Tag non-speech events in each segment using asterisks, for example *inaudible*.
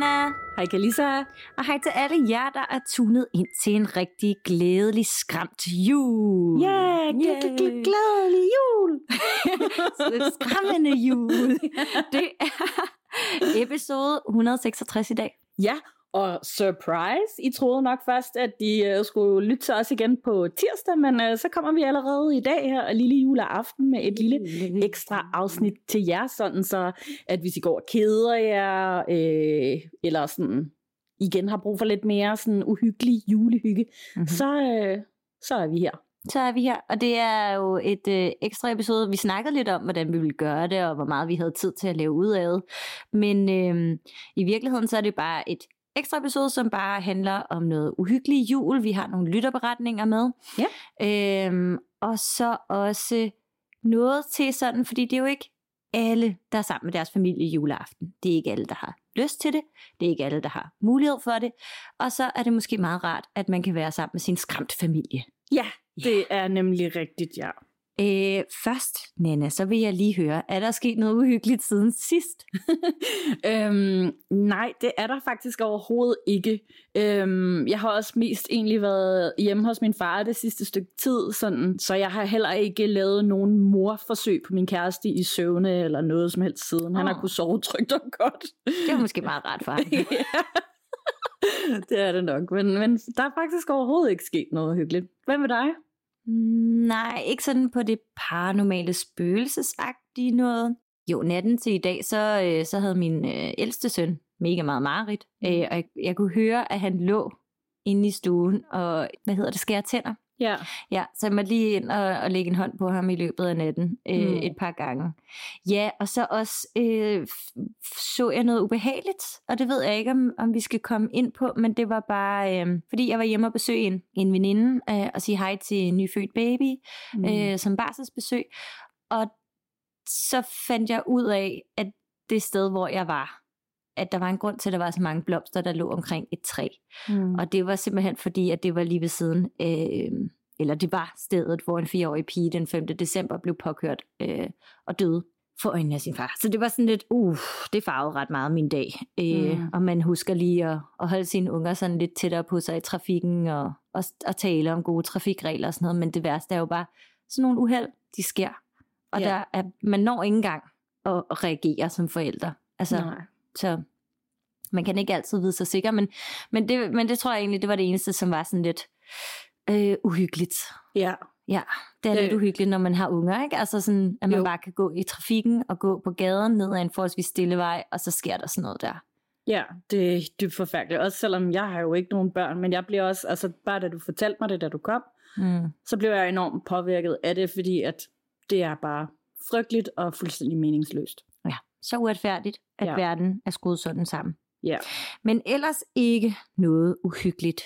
Hej Nana, Hej Kalisa. og hej til alle jer, der er tunet ind til en rigtig glædelig skræmt jul. Ja, yeah, Yay. glædelig jul. *laughs* Skræmmende jul. *laughs* Det er episode 166 i dag. Ja, og surprise, I troede nok først, at de uh, skulle lytte til os igen på tirsdag, men uh, så kommer vi allerede i dag her, og lille juleaften med et lille ekstra afsnit til jer, sådan så at hvis I går og keder jer, øh, eller sådan igen har brug for lidt mere sådan uhyggelig julehygge, Mhm. så, øh, så er vi her. Så er vi her, og det er jo et øh, ekstra episode. Vi snakkede lidt om, hvordan vi ville gøre det, og hvor meget vi havde tid til at lave ud af det. Men øh, i virkeligheden så er det bare et ekstra episode, som bare handler om noget uhyggelig jul. Vi har nogle lytterberetninger med. Ja. Øhm, og så også noget til sådan, fordi det er jo ikke alle, der er sammen med deres familie juleaften. Det er ikke alle, der har lyst til det. Det er ikke alle, der har mulighed for det. Og så er det måske meget rart, at man kan være sammen med sin skræmt familie. Ja, det er nemlig rigtigt, ja. Øh, først, Nana, så vil jeg lige høre, er der sket noget uhyggeligt siden sidst? *laughs* øhm, nej, det er der faktisk overhovedet ikke. Øhm, jeg har også mest egentlig været hjemme hos min far det sidste stykke tid, sådan, så jeg har heller ikke lavet nogen morforsøg på min kæreste i søvne eller noget som helst siden. Han har kunnet sove trygt og godt. Det er måske meget rart for ham. *laughs* det er det nok, men, men der er faktisk overhovedet ikke sket noget hyggeligt. Hvad med dig? Nej, ikke sådan på det paranormale spøgelsesagtige noget. Jo, natten til i dag, så, øh, så havde min øh, ældste søn mega meget mareridt. Øh, og jeg, jeg kunne høre, at han lå inde i stuen og, hvad hedder det, skære tænder. Ja. Ja, så jeg måtte lige ind og, og lægge en hånd på ham i løbet af natten øh, Mm. et par gange. Ja, og så også øh, så jeg noget ubehageligt, og det ved jeg ikke, om, om vi skal komme ind på, men det var bare, øh, fordi jeg var hjemme og besøge en, en veninde øh, og sige hej til en nyfødt baby Mm. øh, som barselsbesøg, og så fandt jeg ud af, at det sted, hvor jeg var, at der var en grund til, at der var så mange blomster, der lå omkring et træ. mm. Og det var simpelthen fordi, at det var lige ved siden, øh, eller det var stedet, hvor en fireårig pige den 5. december blev påkørt øh, og døde for øjnene af sin far. Så det var sådan lidt, uh, det farvede ret meget min dag. Øh, Mm. Og man husker lige at, at holde sine unger sådan lidt tættere på sig i trafikken, og, og, og tale om gode trafikregler og sådan noget. Men det værste er jo bare, sådan nogle uheld, de sker. Og Ja. der er, man når ikke engang at, at reagere som forældre. Altså, Nej. Så man kan ikke altid vide sig sikker, men, men, det, men det tror jeg egentlig, det var det eneste, som var sådan lidt øh, uhyggeligt. Ja. Ja, det er Øh. lidt uhyggeligt, når man har unger, ikke? Altså sådan, at man Jo. bare kan gå i trafikken og gå på gaden ned ad en forholdsvis stille vej, og så sker der sådan noget der. Ja, det er dybt forfærdeligt. Også selvom jeg har jo ikke nogen børn, men jeg bliver også, altså bare da du fortalte mig det, da du kom, Mm. så blev jeg enormt påvirket af det, fordi at det er bare frygteligt og fuldstændig meningsløst. Ja, så uretfærdigt, at Ja. verden er skruet sådan sammen. Ja. Men ellers ikke noget uhyggeligt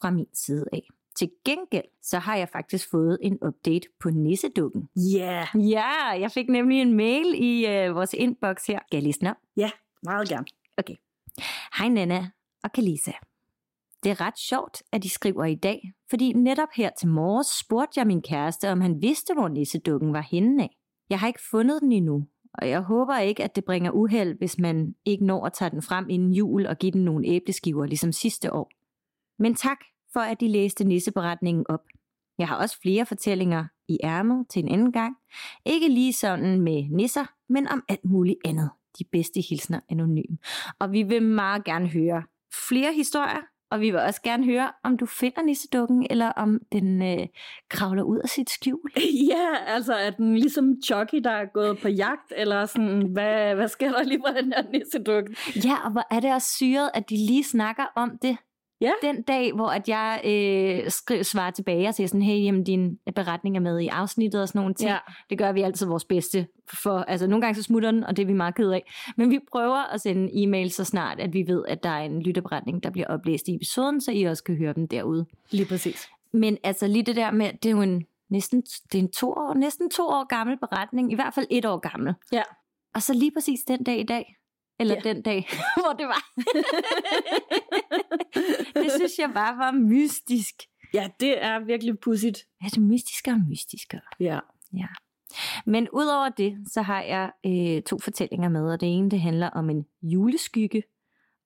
fra min side af. Til gengæld, så har jeg faktisk fået en update på nissedukken. Ja, Ja, jeg fik nemlig en mail i øh, vores inbox her. Skal jeg op? ja, meget gerne. Okay. Hej Nana og Kalisa. Det er ret sjovt, at de skriver i dag, fordi netop her til morges spurgte jeg min kæreste, om han vidste, hvor nissedukken var henne af. Jeg har ikke fundet den endnu, og jeg håber ikke, at det bringer uheld, hvis man ikke når at tage den frem inden jul og give den nogle æbleskiver, ligesom sidste år. Men tak for, at I læste nisseberetningen op. Jeg har også flere fortællinger i ærmet til en anden gang. Ikke lige sådan med nisser, men om alt muligt andet. De bedste hilsner anonym. Og vi vil meget gerne høre flere historier, og vi vil også gerne høre, om du finder nissedukken, eller om den øh, kravler ud af sit skjul. *laughs* Ja, altså er den ligesom Chucky, der er gået på jagt, eller sådan, hvad, hvad sker der lige på den her nissedukke? Ja, og hvor er det også syret, at de lige snakker om det Ja. Den dag, hvor at jeg øh, skriver, svarer tilbage og siger sådan, hey, jamen, din beretning er med i afsnittet og sådan nogle ting. Ja. Det gør vi altid vores bedste for. Altså, nogle gange så smutter den, og det er vi meget ked af. Men vi prøver at sende e-mail så snart, at vi ved, at der er en lytterberetning, der bliver oplæst i episoden, så I også kan høre dem derude. Lige præcis. Men altså lige det der med, det er jo en næsten, det er en to år, næsten to år gammel beretning, i hvert fald et år gammel. Ja. Og så lige præcis den dag i dag, eller Ja. ja. den dag, *laughs* hvor det var. *laughs* det synes jeg bare var mystisk. Ja, det er virkelig pudsigt. Ja, det mystiskere og mystiskere. Ja. Men udover det, så har jeg øh, to fortællinger med, og det ene det handler om en juleskygge,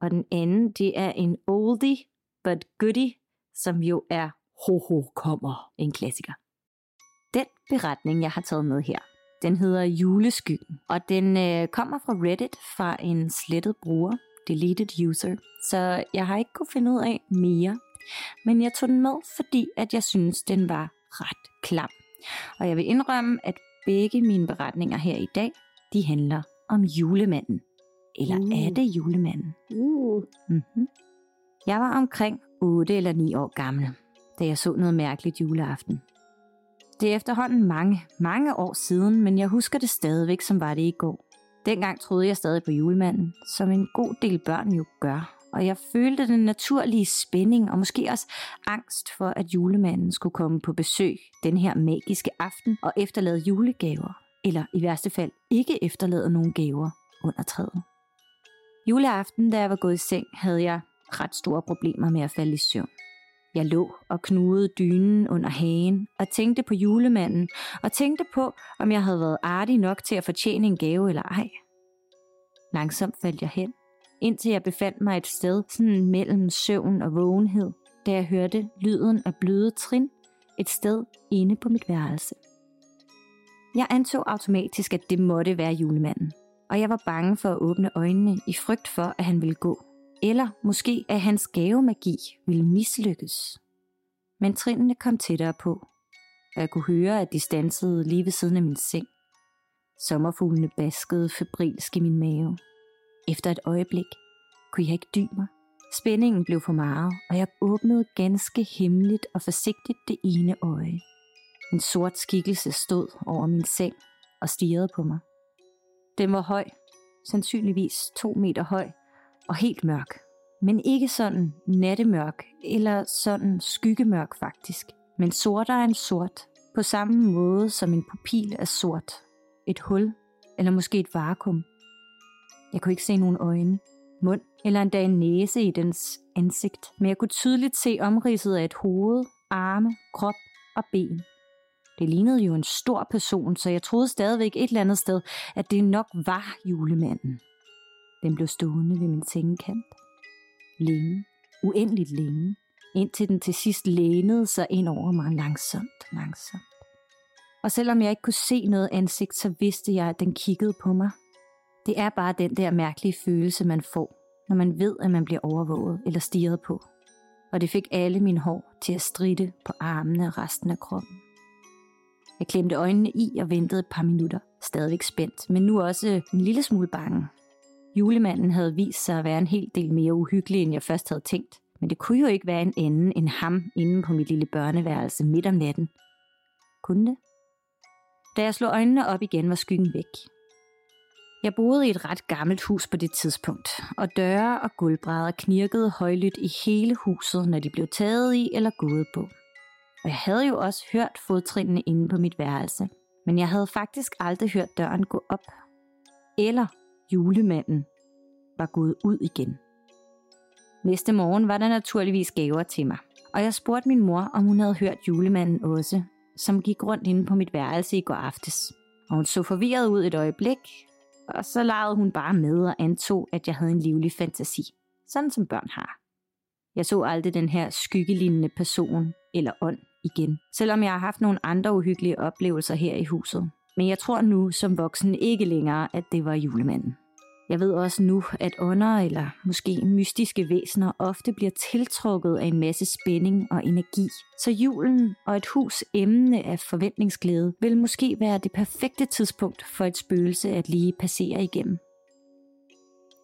og den anden det er en oldie but goodie, som jo er Ho Ho kommer, en klassiker. Den beretning, jeg har taget med her, den hedder Juleskyggen, og den øh, kommer fra Reddit fra en slettet bruger, deleted user, så jeg har ikke kunne finde ud af mere, men jeg tog den med, fordi at jeg synes, den var ret klam. Og jeg vil indrømme, at begge mine beretninger her i dag, de handler om julemanden. Eller Uh. er det julemanden? Uh. Mm-hmm. Jeg var omkring 8 eller 9 år gammel, da jeg så noget mærkeligt juleaften. Det er efterhånden mange, mange år siden, men jeg husker det stadigvæk, som var det i går. Dengang troede jeg stadig på julemanden, som en god del børn jo gør, og jeg følte den naturlige spænding og måske også angst for, at julemanden skulle komme på besøg den her magiske aften og efterlade julegaver, eller i værste fald ikke efterlade nogen gaver under træet. Juleaften, da jeg var gået i seng, havde jeg ret store problemer med at falde i søvn. Jeg lå og knugede dynen under hagen og tænkte på julemanden og tænkte på, om jeg havde været artig nok til at fortjene en gave eller ej. Langsomt faldt jeg hen, indtil jeg befandt mig et sted sådan mellem søvn og vågenhed, da jeg hørte lyden af bløde trin et sted inde på mit værelse. Jeg antog automatisk, at det måtte være julemanden, og jeg var bange for at åbne øjnene i frygt for, at han ville gå. Eller måske, at hans gavemagi ville mislykkes. Men trinene kom tættere på, og jeg kunne høre, at de stansede lige ved siden af min seng. Sommerfuglene baskede febrilsk i min mave. Efter et øjeblik kunne jeg ikke dy mig. Spændingen blev for meget, og jeg åbnede ganske hemmeligt og forsigtigt det ene øje. En sort skikkelse stod over min seng og stirrede på mig. Den var høj, sandsynligvis to meter høj, og helt mørk. Men ikke sådan nattemørk, eller sådan skyggemørk faktisk. Men sortere end sort, på samme måde som en pupil er sort. Et hul, eller måske et vakuum. Jeg kunne ikke se nogen øjne, mund eller endda en næse i dens ansigt, men jeg kunne tydeligt se omridset af et hoved, arme, krop og ben. Det lignede jo en stor person, så jeg troede stadigvæk et eller andet sted, at det nok var julemanden. Den blev stående ved min sengekant. Længe, uendeligt længe, indtil den til sidst lænede sig ind over mig langsomt, langsomt. Og selvom jeg ikke kunne se noget ansigt, så vidste jeg, at den kiggede på mig. Det er bare den der mærkelige følelse, man får, når man ved, at man bliver overvåget eller stirret på. Og det fik alle mine hår til at stride på armene og resten af kroppen. Jeg klemte øjnene i og ventede et par minutter, stadigvæk spændt, men nu også en lille smule bange. Julemanden havde vist sig at være en hel del mere uhyggelig, end jeg først havde tænkt. Men det kunne jo ikke være en anden end ham inde på mit lille børneværelse midt om natten. Kunne det? Da jeg slog øjnene op igen, var skyggen væk. Jeg boede i et ret gammelt hus på det tidspunkt, og døre og gulvbrædder knirkede højlydt i hele huset, når de blev taget i eller gået på. Og jeg havde jo også hørt fodtrinene inde på mit værelse, men jeg havde faktisk aldrig hørt døren gå op. Eller julemanden var gået ud igen. Næste morgen var der naturligvis gaver til mig, og jeg spurgte min mor, om hun havde hørt julemanden også, som gik rundt inde på mit værelse i går aftes. Og hun så forvirret ud et øjeblik, og så legede hun bare med og antog, at jeg havde en livlig fantasi, sådan som børn har. Jeg så aldrig den her skyggelignende person eller ånd igen, selvom jeg har haft nogle andre uhyggelige oplevelser her i huset. Men jeg tror nu som voksen ikke længere, at det var julemanden. Jeg ved også nu, at ånder eller måske mystiske væsener ofte bliver tiltrukket af en masse spænding og energi. Så julen og et hus emne af forventningsglæde vil måske være det perfekte tidspunkt for et spøgelse at lige passere igennem.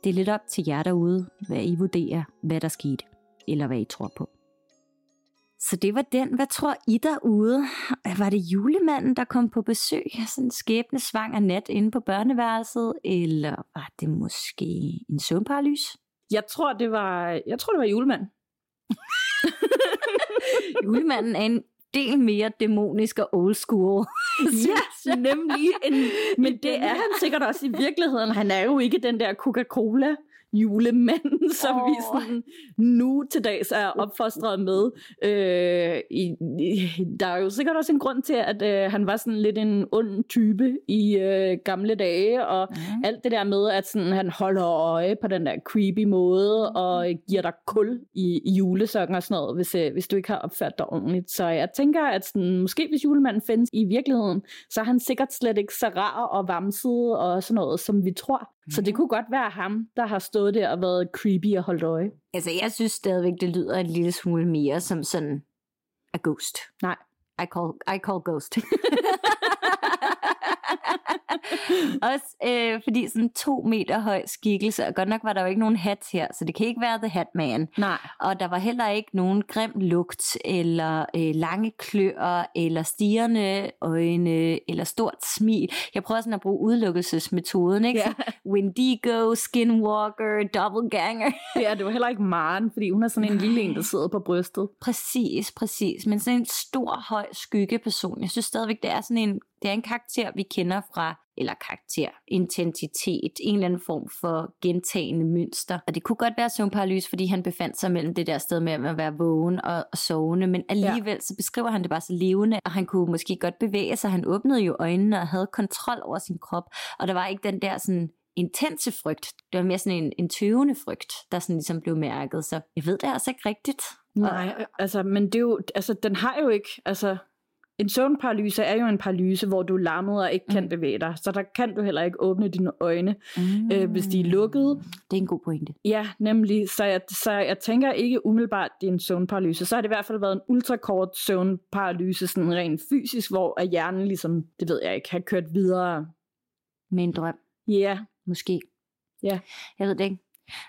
Det er lidt op til jer derude, hvad I vurderer, hvad der skete. eller hvad I tror på. Så det var den. Hvad tror I derude? Var det julemanden, der kom på besøg? Sådan skæbne svanger nat inde på børneværelset? Eller var det måske en søvnparalys? Jeg tror, det var, jeg tror, det var julemanden. *laughs* Julemanden er en del mere dæmonisk og old school. *laughs* Ja, nemlig. En, men *laughs* det er han sikkert også i virkeligheden. Han er jo ikke den der Coca-Cola julemanden, *laughs* som oh. vi sådan nu til dags er opfostret med. Øh, i, i, der er jo sikkert også en grund til, at øh, han var sådan lidt en ond type i øh, gamle dage, og mm. alt det der med, at sådan, han holder øje på den der creepy måde, og giver dig kul i, i julesokken og sådan noget, hvis, øh, hvis du ikke har opført dig ordentligt. Så jeg tænker, at sådan, måske hvis julemanden findes i virkeligheden, så er han sikkert slet ikke så rar og vamset og sådan noget, som vi tror. Så det kunne godt være ham, der har stået der og været creepy og holdt øje. Altså, jeg synes stadigvæk, det lyder en lille smule mere som sådan a ghost. Nej. I call, I call ghost. *laughs* *laughs* *laughs* Også øh, fordi sådan to meter høj skikkelse, og godt nok var der jo ikke nogen hat her, så det kan ikke være The Hat Man. Nej. Og der var heller ikke nogen grim lugt, eller øh, lange kløer, eller stirrende øjne, eller stort smil. Jeg prøver sådan at bruge udelukkelsesmetoden, ikke? Ja. Wendigo, Skinwalker, Doppelganger. Ja, det var heller ikke Maren, fordi hun er sådan en lille en, der sidder på brystet. Præcis, præcis. Men sådan en stor, høj skyggeperson. Jeg synes stadigvæk, det er sådan en, det er en karakter, vi kender fra, eller karakter, intensitet, en eller anden form for gentagende mønster. Og det kunne godt være søvnparalys, fordi han befandt sig mellem det der sted med at være vågen og, og sovende, men alligevel ja. så beskriver han det bare så levende, og han kunne måske godt bevæge sig. Han åbnede jo øjnene og havde kontrol over sin krop, og der var ikke den der sådan intense frygt. Det var mere sådan en, en tøvende frygt, der sådan ligesom blev mærket. Så jeg ved det altså ikke rigtigt. Nej, altså, men det er jo, altså, den har jo ikke, altså, en søvnparalyse er jo en paralyse, hvor du er lammet og ikke kan mm. bevæge dig. Så der kan du heller ikke åbne dine øjne, mm. øh, hvis de er lukkede. Det er en god pointe. Ja, nemlig. Så jeg, så jeg tænker ikke umiddelbart, det er en søvnparalyse. Så har det i hvert fald været en ultrakort søvnparalyse, sådan rent fysisk, hvor hjernen ligesom, det ved jeg ikke, har kørt videre. Med en drøm. Ja. Måske. Ja. Jeg ved det ikke.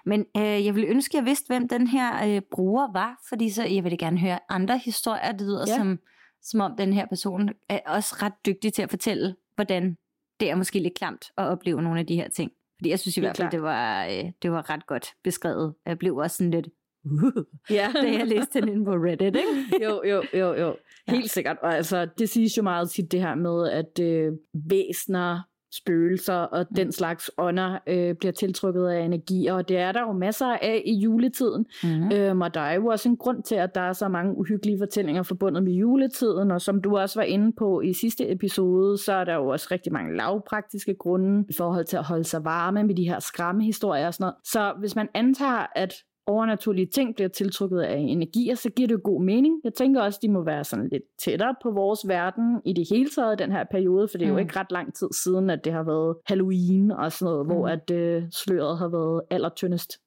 Men øh, jeg ville ønske, at jeg vidste, hvem den her øh, bruger var, fordi så jeg ville gerne høre andre historier. Det lyder ja. som som om den her person er også ret dygtig til at fortælle, hvordan det er måske lidt klamt at opleve nogle af de her ting. Fordi jeg synes i hvert fald, det var, øh, det var ret godt beskrevet. Jeg blev også sådan lidt, uh, ja. da jeg læste den inde på Reddit. Ikke? *laughs* jo, jo, jo, jo. Helt ja. sikkert. Og altså, det siges jo meget tit det her med, at øh, væsner spøgelser og mm. den slags ånder øh, bliver tiltrukket af energi, og det er der jo masser af i juletiden. Mm. Øhm, og der er jo også en grund til, at der er så mange uhyggelige fortællinger forbundet med juletiden, og som du også var inde på i sidste episode, så er der jo også rigtig mange lavpraktiske grunde i forhold til at holde sig varme med de her skræmmehistorier og sådan noget. Så hvis man antager, at overnaturlige ting bliver tiltrukket af energier, så giver det god mening. Jeg tænker også, de må være sådan lidt tættere på vores verden i det hele taget den her periode, for det er mm. jo ikke ret lang tid siden, at det har været Halloween og sådan noget, mm. hvor at øh, sløret har været allertyndest.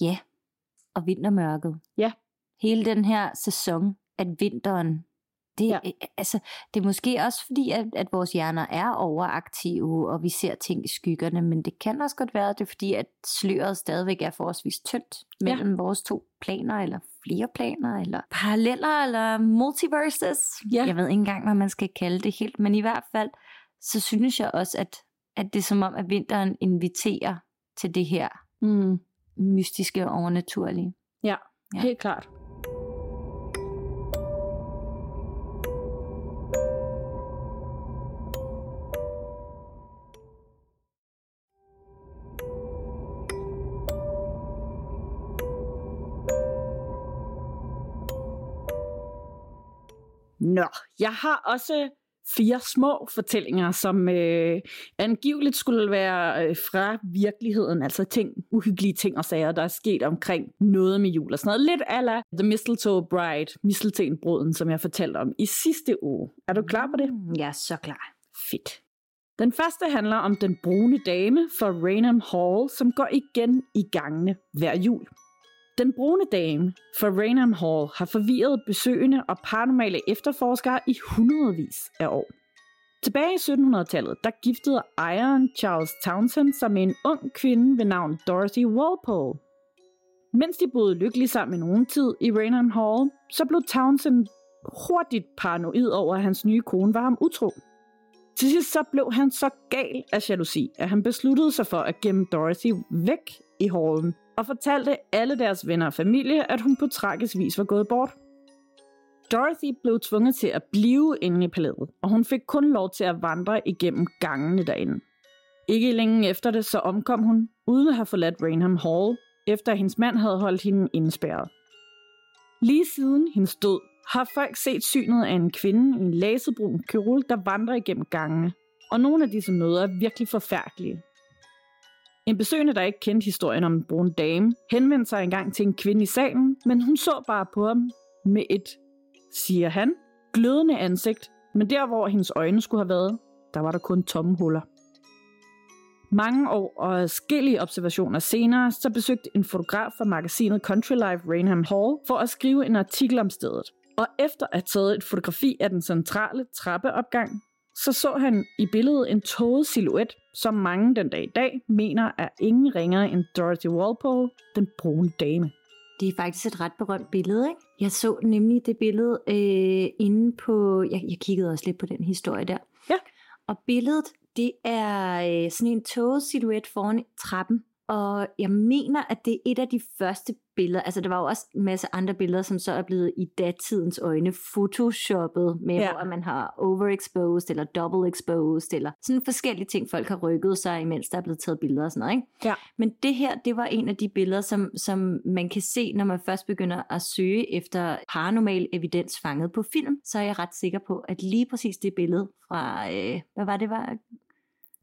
Ja, og vintermørket. Ja. Hele den her sæson, at vinteren det, ja. altså, det er måske også fordi, at, at vores hjerner er overaktive, og vi ser ting i skyggerne, men det kan også godt være, at det er fordi, at sløret stadigvæk er forholdsvis tyndt mellem ja. vores to planer, eller flere planer, eller paralleller, eller multiverses. Ja. Jeg ved ikke engang, hvad man skal kalde det helt, men i hvert fald, så synes jeg også, at, at det er som om, at vinteren inviterer til det her mm. mystiske og overnaturlige. Ja, ja, helt klart. Nå, jeg har også fire små fortællinger, som øh, angiveligt skulle være øh, fra virkeligheden, altså ting, uhyggelige ting og sager, der er sket omkring noget med jul og sådan noget. Lidt ala The Mistletoe Bride, misteltenbruden, som jeg fortalte om i sidste uge. Er du klar på det? Mm, ja, så klar. Fedt. Den første handler om den brune dame fra Raynham Hall, som går igen i gangene hver jul. Den brune dame for Raynham Hall har forvirret besøgende og paranormale efterforskere i hundredvis af år. Tilbage i 1700-tallet, der giftede ejeren Charles Townsend sig med en ung kvinde ved navn Dorothy Walpole. Mens de boede lykkeligt sammen i nogen tid i Raynham Hall, så blev Townsend hurtigt paranoid over, at hans nye kone var ham utro. Til sidst så blev han så gal af jalousi, at han besluttede sig for at gemme Dorothy væk i hallen og fortalte alle deres venner og familie, at hun på tragisk vis var gået bort. Dorothy blev tvunget til at blive inde i palæet, og hun fik kun lov til at vandre igennem gangene derinde. Ikke længe efter det, så omkom hun, uden at have forladt Rainham Hall, efter at hendes mand havde holdt hende indespærret. Lige siden hendes død, har folk set synet af en kvinde i en lasebrun kjole, der vandrer igennem gangene. Og nogle af disse møder er virkelig forfærdelige. En besøgende, der ikke kendte historien om en brun dame, henvendte sig engang til en kvinde i salen, men hun så bare på ham med et, siger han, glødende ansigt, men der hvor hendes øjne skulle have været, der var der kun tomme huller. Mange år og skillige observationer senere, så besøgte en fotograf fra magasinet Country Life Rainham Hall for at skrive en artikel om stedet. Og efter at have taget et fotografi af den centrale trappeopgang, så så han i billedet en tåget silhuet, som mange den dag i dag mener er ingen ringere end Dorothy Walpole, den brune dame. Det er faktisk et ret berømt billede, ikke? Jeg så nemlig det billede øh, inde på... Jeg, jeg kiggede også lidt på den historie der. Ja. Og billedet, det er øh, sådan en toget silhuet foran trappen. Og jeg mener, at det er et af de første billeder. Altså, der var jo også en masse andre billeder, som så er blevet i datidens øjne photoshoppet, med ja. hvor man har overexposed, eller double exposed, eller sådan forskellige ting, folk har rykket sig, imens der er blevet taget billeder og sådan noget. Ikke? Ja. Men det her, det var en af de billeder, som, som man kan se, når man først begynder at søge efter paranormal evidens fanget på film, så er jeg ret sikker på, at lige præcis det billede fra, øh, hvad var det, var?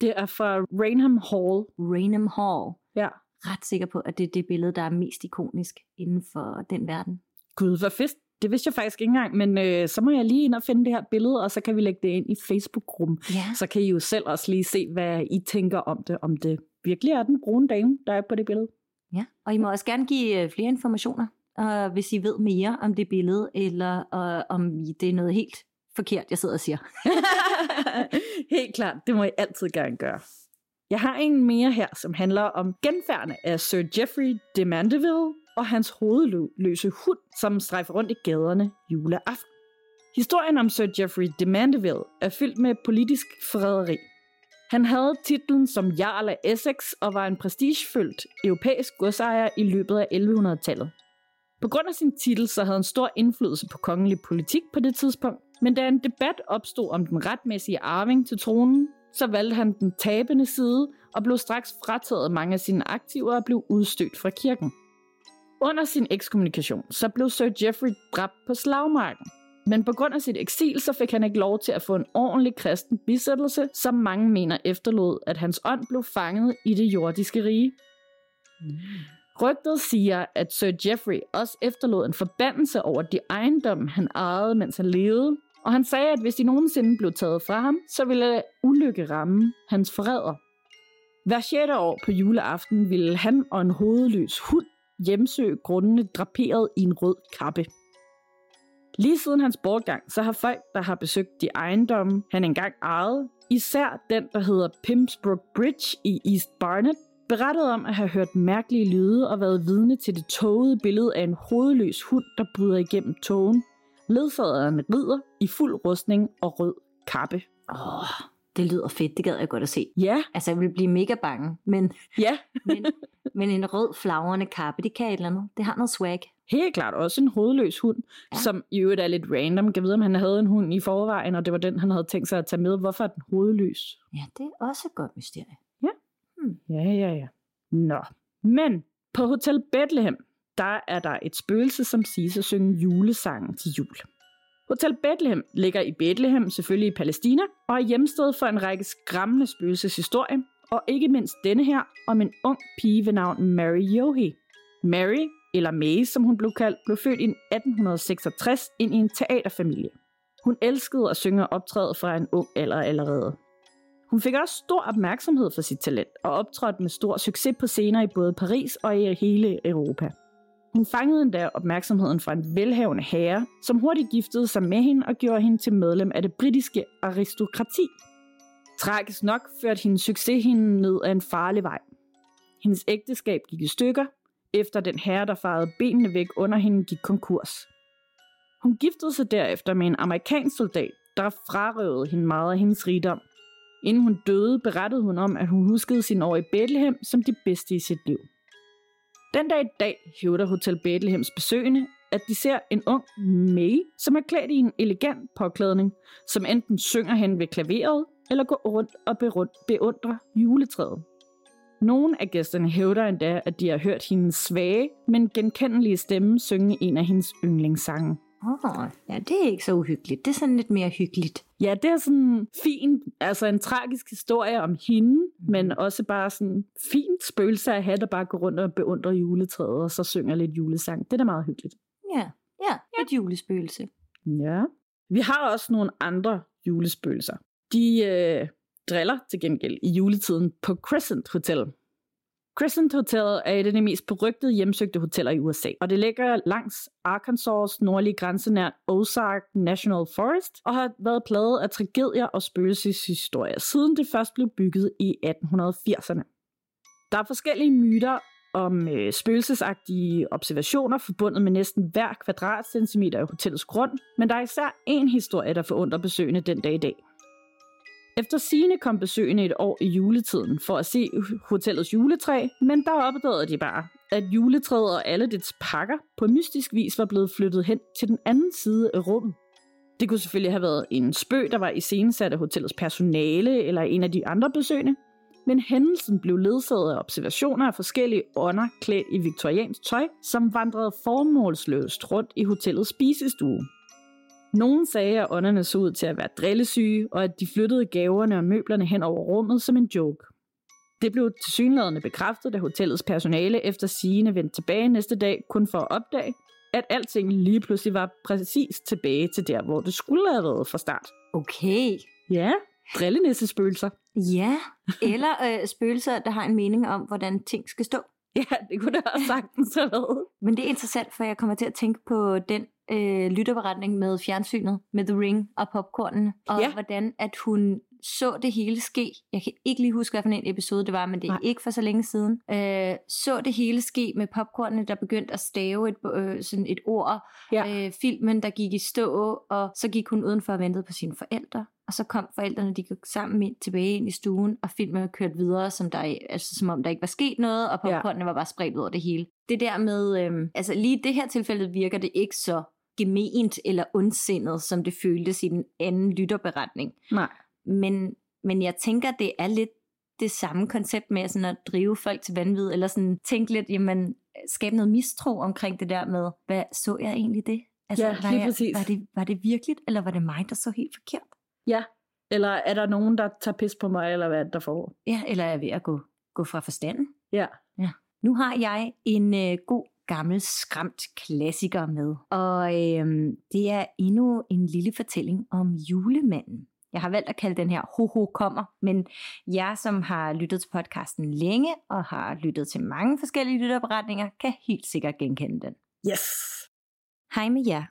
Det er fra Rainham Hall. Rainham Hall. Ja. Ret sikker på, at det er det billede, der er mest ikonisk inden for den verden. Gud, hvor fedt. Det vidste jeg faktisk ikke engang, men øh, så må jeg lige ind og finde det her billede, og så kan vi lægge det ind i Facebook-gruppen. Ja. Så kan I jo selv også lige se, hvad I tænker om det, om det virkelig er den brune dame, der er på det billede. Ja, og I må også gerne give øh, flere informationer, uh, hvis I ved mere om det billede, eller uh, om det er noget helt forkert, jeg sidder og siger. *laughs* Helt klart, det må I altid gerne gøre. Jeg har en mere her, som handler om genfærdene af Sir Geoffrey de Mandeville og hans hovedløse hund, som strejfer rundt i gaderne juleaften. Historien om Sir Geoffrey de Mandeville er fyldt med politisk forræderi. Han havde titlen som Jarl af Essex og var en prestigefyldt europæisk godsejer i løbet af 1100-tallet. På grund af sin titel så havde han stor indflydelse på kongelig politik på det tidspunkt, men da en debat opstod om den retmæssige arving til tronen, så valgte han den tabende side og blev straks frataget mange af sine aktiver og blev udstødt fra kirken. Under sin ekskommunikation så blev Sir Geoffrey dræbt på slagmarken. Men på grund af sit eksil, så fik han ikke lov til at få en ordentlig kristen bisættelse, som mange mener efterlod, at hans ånd blev fanget i det jordiske rige. Rygtet siger, at Sir Geoffrey også efterlod en forbandelse over de ejendomme, han ejede, mens han levede, og han sagde, at hvis de nogensinde blev taget fra ham, så ville ulykke ramme hans forræder. Hver sjette år på juleaften ville han og en hovedløs hund hjemsøge grundene draperet i en rød kappe. Lige siden hans bortgang, så har folk, der har besøgt de ejendomme, han engang ejede, især den, der hedder Pimsbrook Bridge i East Barnet, berettet om at have hørt mærkelige lyde og været vidne til det tågede billede af en hovedløs hund, der bryder igennem togen, ledsaget af en ridder i fuld rustning og rød kappe. Åh, oh, det lyder fedt, det gad jeg godt at se. Ja, Altså, jeg vil blive mega bange, men, ja, *laughs* men, men en rød flagrende kappe, det kan et eller andet. Det har noget swag. helt klart også en hovedløs hund, Ja. ja. som i øvrigt er lidt random. Jeg ved, om han havde en hund i forvejen, og det var den, han havde tænkt sig at tage med. Hvorfor er den hovedløs? Ja, det er også et godt mysterie. Ja, ja, ja. Nå. Men på Hotel Bethlehem, der er der et spøgelse, som siges at synge julesangen til jul. Hotel Bethlehem ligger i Bethlehem, selvfølgelig i Palæstina, og er hjemsted for en række skræmmende spøgelseshistorie, og ikke mindst denne her om en ung pige ved navn Mary Yohe. Mary, eller Mae som hun blev kaldt, blev født i 1866 ind i en teaterfamilie. Hun elskede at synge og optræde fra en ung alder allerede. Hun fik også stor opmærksomhed for sit talent og optrådte med stor succes på scener i både Paris og i hele Europa. Hun fangede endda opmærksomheden fra en velhavende herre, som hurtigt giftede sig med hende og gjorde hende til medlem af det britiske aristokrati. Tragisk nok førte hendes succes hende ned ad en farlig vej. Hendes ægteskab gik i stykker, efter den herre, der farede benene væk under hende, gik konkurs. Hun giftede sig derefter med en amerikansk soldat, der frarøvede hende meget af hendes rigdom. Inden hun døde, berettede hun om, at hun huskede sin år i Bethlehem som de bedste i sit liv. Den dag i dag hævder Hotel Bethlehems besøgende, at de ser en ung May, som er klædt i en elegant påklædning, som enten synger hen ved klaveret, eller går rundt og beundrer juletræet. Nogle af gæsterne hævder endda, at de har hørt hendes svage, men genkendelige stemme synge en af hendes yndlingssange. Oh, ja, det er ikke så uhyggeligt. Det er sådan lidt mere hyggeligt. Ja, det er sådan fint, altså en tragisk historie om hende, mm. men også bare sådan fint spøgelse af have, der bare går rundt og beundrer juletræet, og så synger lidt julesang. Det er da meget hyggeligt. Ja, ja, et julespøgelse. Ja. Vi har også nogle andre julespøgelser. De øh, driller til gengæld i juletiden på Crescent Hotel. Crescent Hotel er et af de mest berygtede hjemsøgte hoteller i USA, og det ligger langs Arkansas' nordlige grænse nær Ozark National Forest, og har været plaget af tragedier og spøgelseshistorier, siden det først blev bygget i 1880'erne. Der er forskellige myter om øh, spøgelsesagtige observationer forbundet med næsten hver kvadratcentimeter af hotellets grund, men der er især en historie, der forundrer besøgende den dag i dag. Efter sine kom besøgende et år i juletiden for at se hotellets juletræ, men der opdagede de bare, at juletræet og alle dets pakker på mystisk vis var blevet flyttet hen til den anden side af rummet. Det kunne selvfølgelig have været en spøg, der var i scenesat af hotellets personale eller en af de andre besøgende, men hændelsen blev ledsaget af observationer af forskellige ånder klædt i viktoriansk tøj, som vandrede formålsløst rundt i hotellets spisestue. Nogle sagde, at ånderne så ud til at være drillesyge, og at de flyttede gaverne og møblerne hen over rummet som en joke. Det blev tilsyneladende bekræftet, da hotellets personale efter sigende vendte tilbage næste dag, kun for at opdage, at alting lige pludselig var præcis tilbage til der, hvor det skulle have været fra start. Okay. Ja, drillenissespøgelser. Ja, eller øh, spøgelser, der har en mening om, hvordan ting skal stå. Ja, det kunne det også sagtens have været. Men det er interessant, for jeg kommer til at tænke på den øh, lytterberetning med fjernsynet, med The Ring og popcornen, og ja. hvordan at hun så det hele ske. Jeg kan ikke lige huske, hvilken en episode det var, men det er Nej. ikke for så længe siden. Øh, så det hele ske med popcornene, der begyndte at stave et, øh, sådan et ord. Ja. Øh, filmen, der gik i stå, og så gik hun udenfor og ventede på sine forældre. Og så kom forældrene, de gik sammen ind, tilbage ind i stuen, og filmen var kørt videre, som, der, altså, som om der ikke var sket noget, og popcornene ja. var bare spredt ud over det hele. Det der med, øh, altså lige i det her tilfælde virker det ikke så gement eller ondsindet, som det føltes i den anden lytterberetning. Nej. Men, men jeg tænker, det er lidt det samme koncept med sådan at drive folk til vanvid, eller sådan tænke lidt, jamen, skabe noget mistro omkring det der med, hvad så jeg egentlig det? Altså, ja, var, jeg, præcis. var, det, var det virkeligt, eller var det mig, der så helt forkert? Ja, eller er der nogen, der tager pis på mig, eller hvad der får? Ja, eller er jeg ved at gå, gå fra forstanden? Ja. ja. Nu har jeg en øh, god gammel skræmt klassiker med, og øh, det er endnu en lille fortælling om julemanden. Jeg har valgt at kalde den her Ho-Ho kommer, men jer, som har lyttet til podcasten længe og har lyttet til mange forskellige lytterberetninger, kan helt sikkert genkende den. Yes! Hej med jer.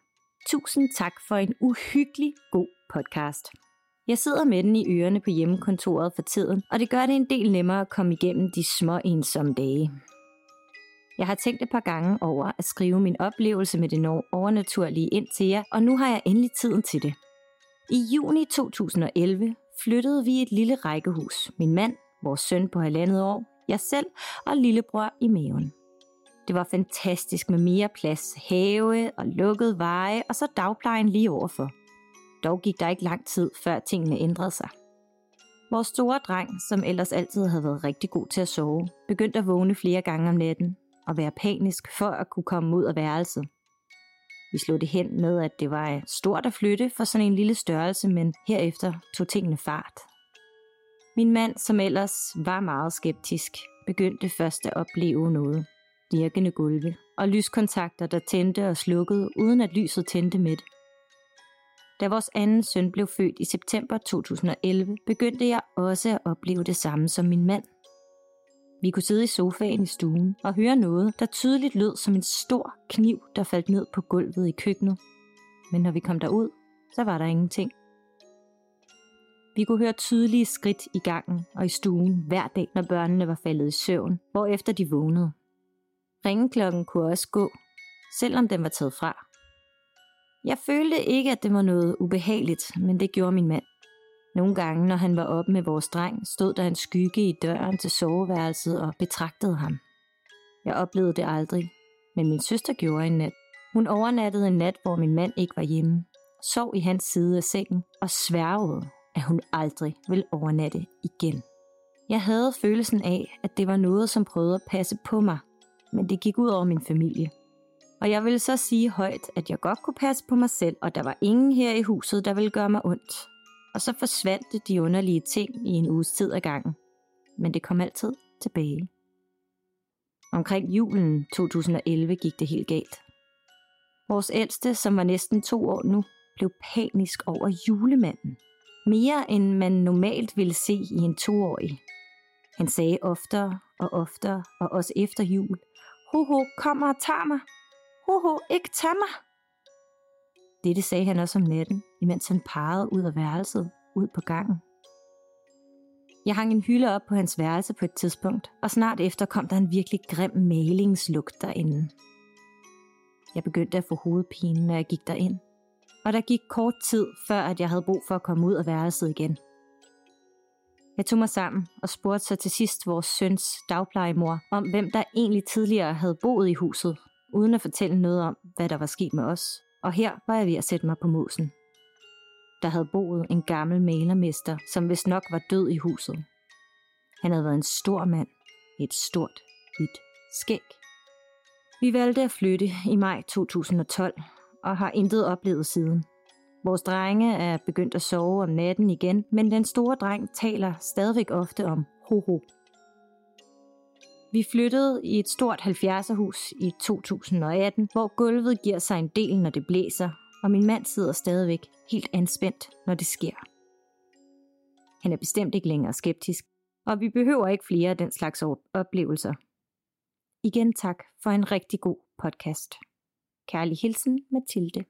Tusind tak for en uhyggelig god podcast. Jeg sidder med den i ørerne på hjemmekontoret for tiden, og det gør det en del nemmere at komme igennem de små ensomme dage. Jeg har tænkt et par gange over at skrive min oplevelse med det overnaturlige ind til jer, og nu har jeg endelig tiden til det. I juni 2011 flyttede vi et lille rækkehus. Min mand, vores søn på halvandet år, jeg selv og lillebror i maven. Det var fantastisk med mere plads, have og lukkede veje, og så dagplejen lige overfor. Dog gik der ikke lang tid, før tingene ændrede sig. Vores store dreng, som ellers altid havde været rigtig god til at sove, begyndte at vågne flere gange om natten og være panisk for at kunne komme ud af værelset. Vi slog det hen med, at det var øh, stort at flytte for sådan en lille størrelse, men herefter tog tingene fart. Min mand, som ellers var meget skeptisk, begyndte først at opleve noget. Dirkende gulve og lyskontakter, der tændte og slukkede, uden at lyset tændte midt. Da vores anden søn blev født i september 2011, begyndte jeg også at opleve det samme som min mand. Vi kunne sidde i sofaen i stuen og høre noget, der tydeligt lød som en stor kniv, der faldt ned på gulvet i køkkenet. Men når vi kom derud, så var der ingenting. Vi kunne høre tydelige skridt i gangen og i stuen hver dag, når børnene var faldet i søvn, hvorefter de vågnede. Ringeklokken kunne også gå, selvom den var taget fra. Jeg følte ikke, at det var noget ubehageligt, men det gjorde min mand. Nogle gange, når han var oppe med vores dreng, stod der en skygge i døren til soveværelset og betragtede ham. Jeg oplevede det aldrig, men min søster gjorde en nat. Hun overnattede en nat, hvor min mand ikke var hjemme, sov i hans side af sengen og sværgede, at hun aldrig ville overnatte igen. Jeg havde følelsen af, at det var noget, som prøvede at passe på mig, men det gik ud over min familie. Og jeg ville så sige højt, at jeg godt kunne passe på mig selv, og der var ingen her i huset, der ville gøre mig ondt. Og så forsvandt de underlige ting i en uges tid ad gangen. Men det kom altid tilbage. Omkring julen 2011 gik det helt galt. Vores ældste, som var næsten to år nu, blev panisk over julemanden. Mere end man normalt ville se i en toårig. Han sagde oftere og oftere, og også efter jul, Hoho, kom og tag mig. Hoho, ikke tag mig. Dette sagde han også om natten, imens han parrede ud af værelset, ud på gangen. Jeg hang en hylde op på hans værelse på et tidspunkt, og snart efter kom der en virkelig grim malingslugt derinde. Jeg begyndte at få hovedpine, når jeg gik derind, og der gik kort tid, før at jeg havde brug for at komme ud af værelset igen. Jeg tog mig sammen og spurgte så til sidst vores søns dagplejemor om, hvem der egentlig tidligere havde boet i huset, uden at fortælle noget om, hvad der var sket med os. Og her var jeg ved at sætte mig på musen. Der havde boet en gammel malermester, som vist nok var død i huset. Han havde været en stor mand, et stort, hvidt skæg. Vi valgte at flytte i maj 2012, og har intet oplevet siden. Vores drenge er begyndt at sove om natten igen, men den store dreng taler stadigvæk ofte om ho-ho. Vi flyttede i et stort 70'erhus i 2018, hvor gulvet giver sig en del, når det blæser, og min mand sidder stadigvæk helt anspændt, når det sker. Han er bestemt ikke længere skeptisk, og vi behøver ikke flere af den slags oplevelser. Igen tak for en rigtig god podcast. Kærlig hilsen, Mathilde.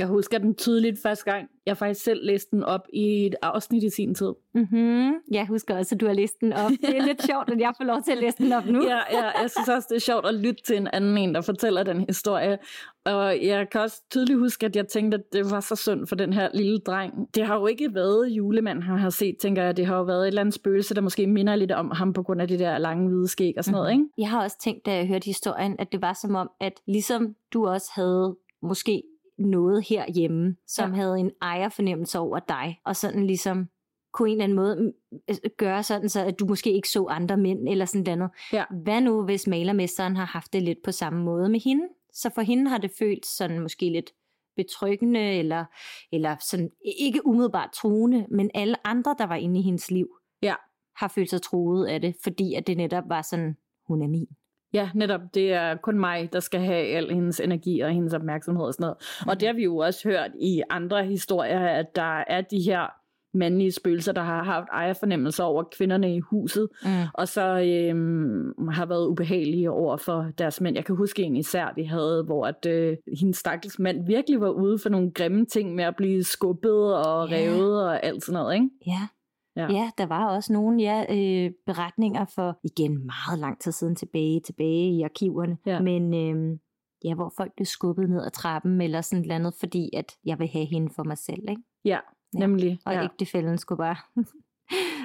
Jeg husker den tydeligt første gang. Jeg faktisk selv læste den op i et afsnit i sin tid. Mm-hmm. Jeg husker også, at du har læst den op. Det er lidt sjovt, at jeg får lov til at læse den op nu. ja, ja, jeg synes også, det er sjovt at lytte til en anden en, der fortæller den historie. Og jeg kan også tydeligt huske, at jeg tænkte, at det var så synd for den her lille dreng. Det har jo ikke været julemand, han har set, tænker jeg. Det har jo været et eller andet spøgelse, der måske minder lidt om ham på grund af det der lange hvide skæg og sådan mm-hmm. noget, ikke? Jeg har også tænkt, da jeg hørte historien, at det var som om, at ligesom du også havde måske noget herhjemme, som ja. havde en ejerfornemmelse over dig, og sådan ligesom kunne en eller anden måde øh, gøre sådan, så at du måske ikke så andre mænd eller sådan noget. Ja. Hvad nu, hvis malermesteren har haft det lidt på samme måde med hende? Så for hende har det følt sådan måske lidt betryggende, eller, eller sådan ikke umiddelbart truende, men alle andre, der var inde i hendes liv, ja. har følt sig truet af det, fordi at det netop var sådan, hun er min. Ja, netop. Det er kun mig, der skal have al hendes energi og hendes opmærksomhed og sådan noget. Mm. Og det har vi jo også hørt i andre historier, at der er de her mandlige spøgelser, der har haft ejerfornemmelser over kvinderne i huset, mm. og så øhm, har været ubehagelige over for deres mænd. Jeg kan huske en især, vi havde, hvor at, øh, hendes stakkels mand virkelig var ude for nogle grimme ting med at blive skubbet og yeah. revet og alt sådan noget, ikke? Ja. Ja. ja, der var også nogle ja, øh, beretninger for, igen meget lang tid siden tilbage, tilbage i arkiverne, ja. men øh, ja, hvor folk blev skubbet ned ad trappen eller sådan noget andet, fordi at jeg vil have hende for mig selv, ikke? Ja, nemlig. Ja. Og ja. ægtefælden skulle bare *laughs*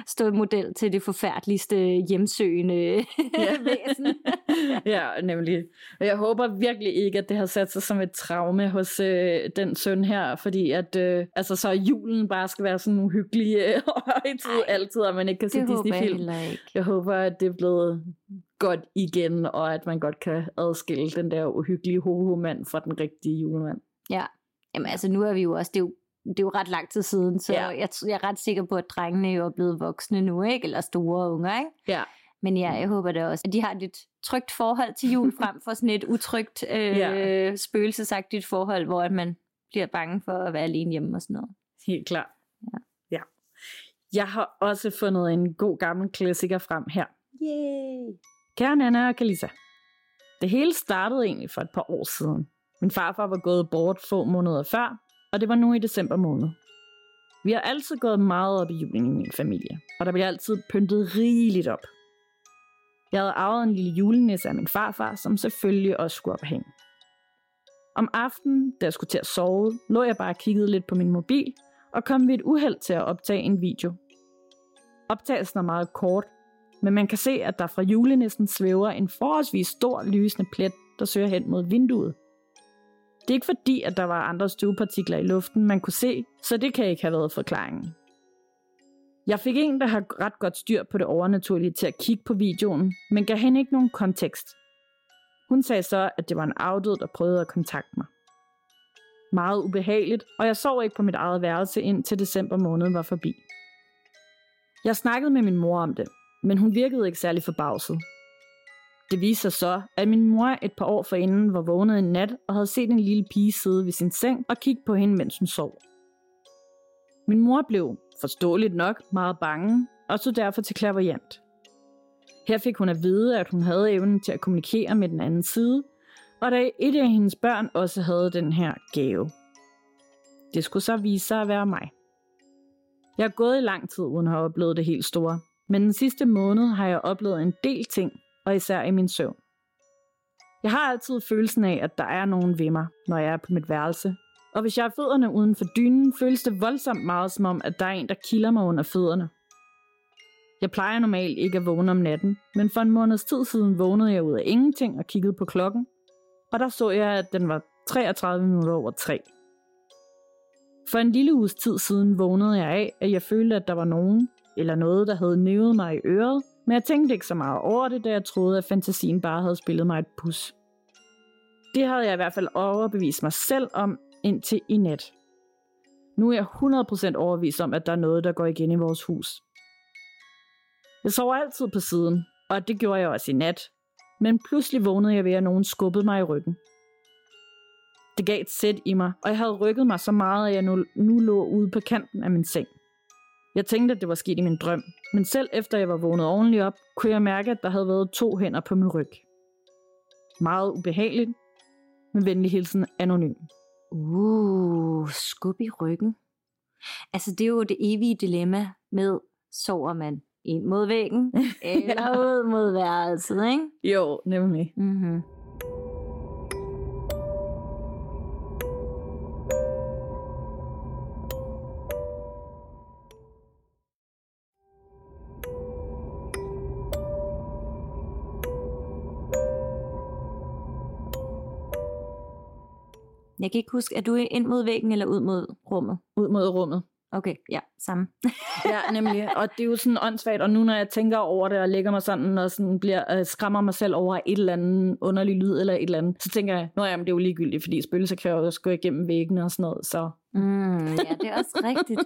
stå model til det forfærdeligste hjemsøgende ja. *laughs* væsen. *laughs* ja, nemlig. Og jeg håber virkelig ikke, at det har sat sig som et traume hos øh, den søn her, fordi at øh, altså, så julen bare skal være sådan uhyggelig øh, *laughs* højtid altid, og man ikke kan se Disney-film. Jeg, jeg håber, at det er blevet godt igen, og at man godt kan adskille den der uhyggelige hovedmand fra den rigtige julemand. Ja, Jamen altså nu er vi jo også, det er jo det er jo ret lang tid siden, så ja. jeg, jeg er ret sikker på, at drengene jo er blevet voksne nu, ikke? Eller store unger, ikke? Ja. Men ja, jeg håber da også, at de har et trygt forhold til jul, *laughs* frem for sådan et utrygt, øh, ja. spøgelsesagtigt forhold, hvor man bliver bange for at være alene hjemme og sådan noget. Helt klart. Ja. ja. Jeg har også fundet en god gammel klassiker frem her. Yay! Kære Nana og Kalisa. Det hele startede egentlig for et par år siden. Min farfar var gået bort få måneder før, og det var nu i december måned. Vi har altid gået meget op i julen i min familie, og der bliver altid pyntet rigeligt op. Jeg havde arvet en lille julenisse af min farfar, som selvfølgelig også skulle op og hænge. Om aftenen, da jeg skulle til at sove, lå jeg bare og kiggede lidt på min mobil, og kom ved et uheld til at optage en video. Optagelsen er meget kort, men man kan se, at der fra julenissen svæver en forholdsvis stor lysende plet, der søger hen mod vinduet. Det er ikke fordi, at der var andre støvpartikler i luften, man kunne se, så det kan ikke have været forklaringen. Jeg fik en, der har ret godt styr på det overnaturlige til at kigge på videoen, men gav hende ikke nogen kontekst. Hun sagde så, at det var en afdød, der prøvede at kontakte mig. Meget ubehageligt, og jeg sov ikke på mit eget værelse ind til december måned var forbi. Jeg snakkede med min mor om det, men hun virkede ikke særlig forbavset. Det viste sig så, at min mor et par år forinden var vågnet en nat og havde set en lille pige sidde ved sin seng og kigge på hende, mens hun sov. Min mor blev, forståeligt nok, meget bange og så derfor til klaverjant. Her fik hun at vide, at hun havde evnen til at kommunikere med den anden side, og da et af hendes børn også havde den her gave. Det skulle så vise sig at være mig. Jeg har gået i lang tid, uden at have oplevet det helt store, men den sidste måned har jeg oplevet en del ting, og især i min søvn. Jeg har altid følelsen af, at der er nogen ved mig, når jeg er på mit værelse. Og hvis jeg har fødderne uden for dynen, føles det voldsomt meget som om, at der er en, der kilder mig under fødderne. Jeg plejer normalt ikke at vågne om natten, men for en måneds tid siden vågnede jeg ud af ingenting og kiggede på klokken, og der så jeg, at den var 33 minutter over 3. For en lille uges tid siden vågnede jeg af, at jeg følte, at der var nogen, eller noget, der havde nævet mig i øret, men jeg tænkte ikke så meget over det, da jeg troede, at fantasien bare havde spillet mig et pus. Det havde jeg i hvert fald overbevist mig selv om indtil i nat. Nu er jeg 100% overbevist om, at der er noget, der går igen i vores hus. Jeg sover altid på siden, og det gjorde jeg også i nat. Men pludselig vågnede jeg ved, at nogen skubbede mig i ryggen. Det gav et sæt i mig, og jeg havde rykket mig så meget, at jeg nu, nu lå ude på kanten af min seng. Jeg tænkte, at det var sket i min drøm, men selv efter jeg var vågnet ordentligt op, kunne jeg mærke, at der havde været to hænder på min ryg. Meget ubehageligt, med venlig hilsen anonym. Uh, skub i ryggen. Altså, det er jo det evige dilemma med, sover man ind mod væggen, *laughs* eller ud mod værelset, ikke? Jo, nemlig. Mm-hmm. Jeg kan ikke huske, er du ind mod væggen eller ud mod rummet? Ud mod rummet. Okay, ja, samme. *laughs* ja, nemlig. Og det er jo sådan åndssvagt, og nu når jeg tænker over det og lægger mig sådan og sådan bliver, øh, skræmmer mig selv over et eller andet underlig lyd eller et eller andet, så tænker jeg, nå jamen, det er jo ligegyldigt, fordi spøgelser kan jo også gå igennem væggene og sådan noget, så... Mm, ja, det er også rigtigt.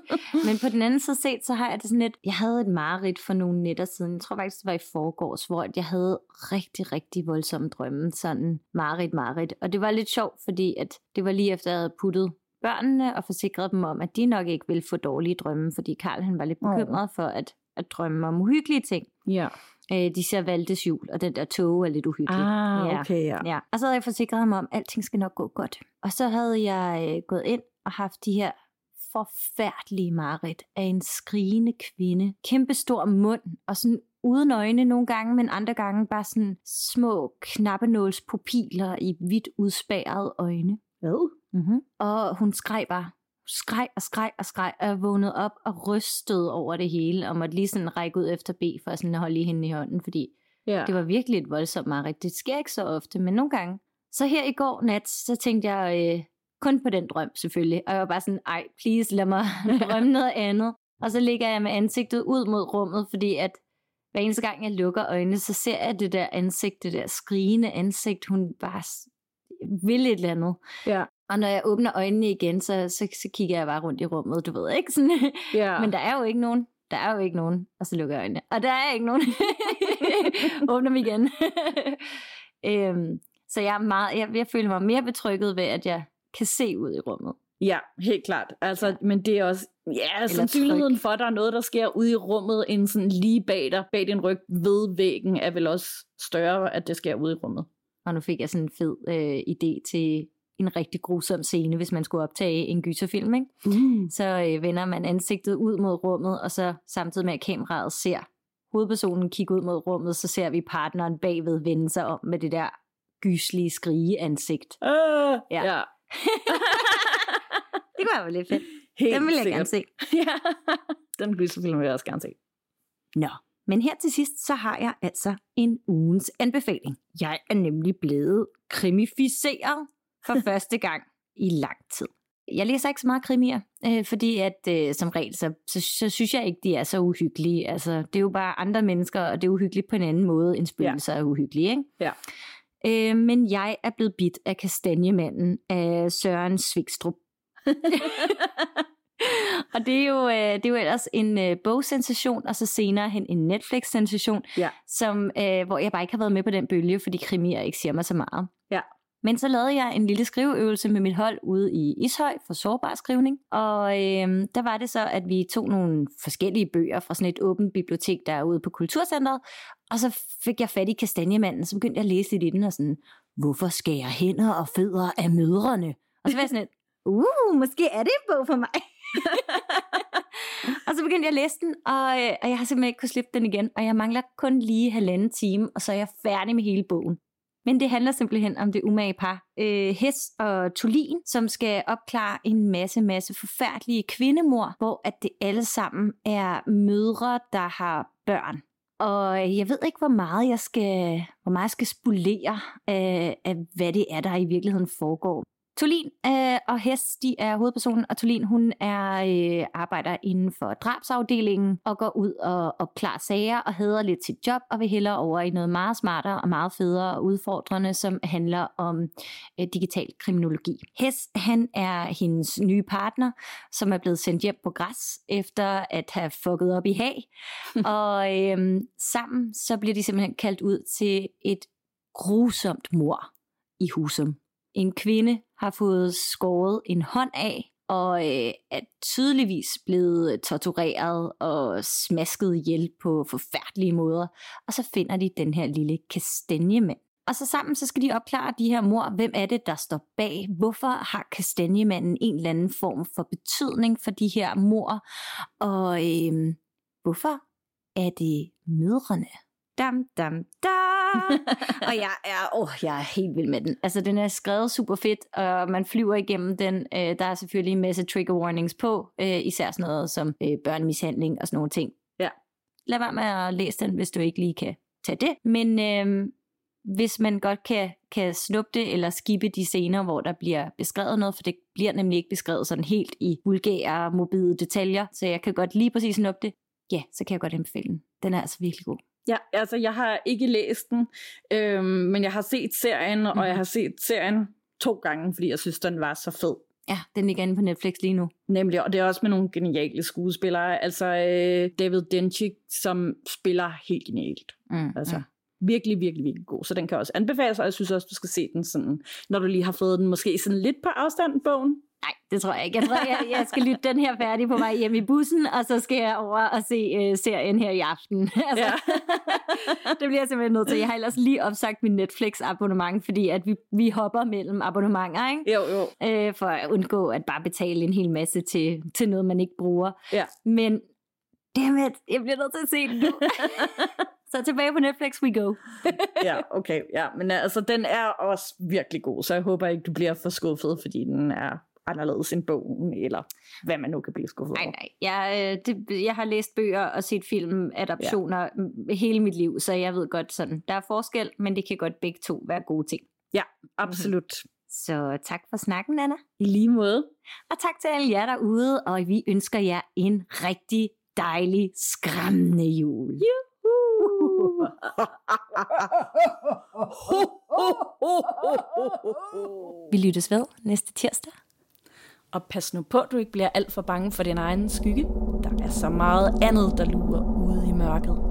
Men på den anden side set, så har jeg det sådan lidt, jeg havde et mareridt for nogle nætter siden, jeg tror faktisk, det var i forgårs, hvor jeg havde rigtig, rigtig voldsomme drømme, sådan mareridt, mareridt. Og det var lidt sjovt, fordi at det var lige efter, jeg havde puttet børnene og forsikrede dem om, at de nok ikke ville få dårlige drømme, fordi Karl han var lidt bekymret for at, at drømme om uhyggelige ting. Ja. Øh, de ser Valdes jul, og den der tog er lidt uhyggelig. Ah, okay, ja. ja. Og så havde jeg forsikret ham om, at alting skal nok gå godt. Og så havde jeg øh, gået ind og haft de her forfærdelige mareridt af en skrigende kvinde. Kæmpe stor mund, og sådan uden øjne nogle gange, men andre gange bare sådan små knappenålspupiler i vidt udspærrede øjne. Hvad? Mm-hmm. Og hun skreg bare, skreg og skreg og skreg, og jeg vågnede op og rystede over det hele, og måtte lige sådan række ud efter B, for sådan at holde hende i hånden, fordi Ja. det var virkelig et voldsomt mareridt. Det sker ikke så ofte, men nogle gange. Så her i går nat, så tænkte jeg øh, kun på den drøm selvfølgelig, og jeg var bare sådan, ej, please, lad mig *laughs* drømme noget andet. Og så ligger jeg med ansigtet ud mod rummet, fordi at hver eneste gang jeg lukker øjnene, så ser jeg det der ansigt, det der skrigende ansigt, hun bare vil et eller andet. Ja. Og når jeg åbner øjnene igen, så, så, så kigger jeg bare rundt i rummet, du ved ikke? Sådan. Ja. *laughs* Men der er jo ikke nogen. Der er jo ikke nogen. Og så lukker jeg øjnene. Og der er ikke nogen. *laughs* Åbner dem igen. *laughs* øhm, så jeg, er meget, jeg, jeg føler mig mere betrykket ved, at jeg kan se ud i rummet. Ja, helt klart. Altså, Ja. men det er også, ja, sandsynligheden for, at der er noget, der sker ude i rummet, end sådan lige bag dig, bag din ryg ved væggen, er vel også større, at det sker ude i rummet. Og nu fik jeg sådan en fed øh, idé til en rigtig grusom scene, hvis man skulle optage en gyserfilm. Ikke? Uh. Så øh, vender man ansigtet ud mod rummet, og så samtidig med, at kameraet ser hovedpersonen kigger ud mod rummet, så ser vi partneren bagved vende sig om med det der gyslige skrige ansigt. Uh, ja. ja. *laughs* det kunne være lidt fedt. Helt den vil jeg sikkert. gerne se. *laughs* ja, den gyserfilm vil jeg også gerne se. Nå, men her til sidst, så har jeg altså en ugens anbefaling. Jeg er nemlig blevet krimificeret for *laughs* første gang i lang tid. Jeg læser ikke så meget krimier, øh, fordi at øh, som regel, så, så, så synes jeg ikke, de er så uhyggelige. Altså, det er jo bare andre mennesker, og det er uhyggeligt på en anden måde, end spøgelser ja. er uhyggelige. Ikke? Ja. Øh, men jeg er blevet bit af kastanjemanden af Søren Svigstrup. *laughs* og det er, jo, øh, det er jo ellers en øh, bogsensation, og så senere hen en Netflix-sensation, ja. som, øh, hvor jeg bare ikke har været med på den bølge, fordi krimier ikke siger mig så meget. Ja. Men så lavede jeg en lille skriveøvelse med mit hold ude i Ishøj for sårbar skrivning. Og øh, der var det så, at vi tog nogle forskellige bøger fra sådan et åbent bibliotek, der er ude på Kulturcentret. Og så fik jeg fat i Kastanjemanden, så begyndte jeg at læse lidt i den og sådan, hvorfor skærer hænder og fødder af mødrene? Og så var jeg sådan lidt, uh, måske er det en bog for mig. *laughs* og så begyndte jeg at læse den, og, øh, og jeg har simpelthen ikke kunnet slippe den igen. Og jeg mangler kun lige halvanden time, og så er jeg færdig med hele bogen. Men det handler simpelthen om det umage par, øh, Hess og Tulin, som skal opklare en masse, masse forfærdelige kvindemor, hvor at det alle sammen er mødre, der har børn. Og jeg ved ikke, hvor meget jeg skal, hvor meget jeg skal spolere af, af, hvad det er, der i virkeligheden foregår. Tolin øh, og Hess, de er hovedpersonen, og Tolin, hun er øh, arbejder inden for drabsafdelingen og går ud og opklarer sager og hedder lidt sit job og vil hellere over i noget meget smartere og meget federe og udfordrende, som handler om øh, digital kriminologi. Hess, han er hendes nye partner, som er blevet sendt hjem på græs efter at have fucket op i hag. *laughs* og øh, sammen så bliver de simpelthen kaldt ud til et grusomt mor i Husum. En kvinde har fået skåret en hånd af, og øh, er tydeligvis blevet tortureret og smasket ihjel på forfærdelige måder. Og så finder de den her lille kastanjemand. Og så sammen så skal de opklare de her mor. Hvem er det, der står bag? Hvorfor har kastanjemanden en eller anden form for betydning for de her mor? Og øh, hvorfor er det mødrene? Dam, dam, dam. *laughs* og jeg er, åh, jeg er helt vild med den. Altså, den er skrevet super fedt, og man flyver igennem den. Øh, der er selvfølgelig en masse trigger warnings på, øh, især sådan noget som øh, børnemishandling og sådan nogle ting. Ja. Lad være med at læse den, hvis du ikke lige kan tage det. Men øh, hvis man godt kan, kan snuppe det, eller skippe de scener, hvor der bliver beskrevet noget, for det bliver nemlig ikke beskrevet sådan helt i vulgære, mobile detaljer, så jeg kan godt lige præcis snuppe det, ja, så kan jeg godt anbefale den. Den er altså virkelig god. Ja, altså jeg har ikke læst den, øhm, men jeg har set serien, mm. og jeg mhm. har set serien to gange, fordi jeg synes, den var så fed. Ja, den ligger inde på Netflix lige nu. Nemlig, og det er også med nogle geniale skuespillere. Altså øh, David Denchik, som spiller helt genialt. Mm, altså, mm. virkelig, virkelig, virkelig god. Så den kan også anbefales, og jeg synes også, du skal se den sådan, når du lige har fået den måske sådan lidt på afstand, bogen. Nej, det tror jeg ikke. Jeg tror, jeg, jeg skal lytte den her færdig på vej hjem i bussen, og så skal jeg over og se uh, serien her i aften. *laughs* altså, ja. *laughs* det bliver jeg simpelthen nødt til. Jeg har ellers lige opsagt min Netflix-abonnement, fordi at vi, vi hopper mellem abonnementer, ikke? Jo, jo. Uh, for at undgå at bare betale en hel masse til, til noget, man ikke bruger. Ja. Men dammit, jeg bliver nødt til at se det nu. *laughs* Så tilbage på Netflix we go. ja, okay. Ja, men altså, den er også virkelig god, så jeg håber ikke, du bliver for skuffet, fordi den er anderledes end bogen, eller hvad man nu kan blive skuffet over. Nej, nej. Jeg, øh, det, jeg har læst bøger og set film, adaptioner ja. hele mit liv, så jeg ved godt sådan, der er forskel, men det kan godt begge to være gode ting. Ja, absolut. Mm-hmm. Så tak for snakken, Anna. I lige måde. Og tak til alle jer derude, og vi ønsker jer en rigtig dejlig, skræmmende jul. Juhu! *laughs* vi lyttes ved næste tirsdag. Og pas nu på, at du ikke bliver alt for bange for din egen skygge. Der er så meget andet, der lurer ude i mørket.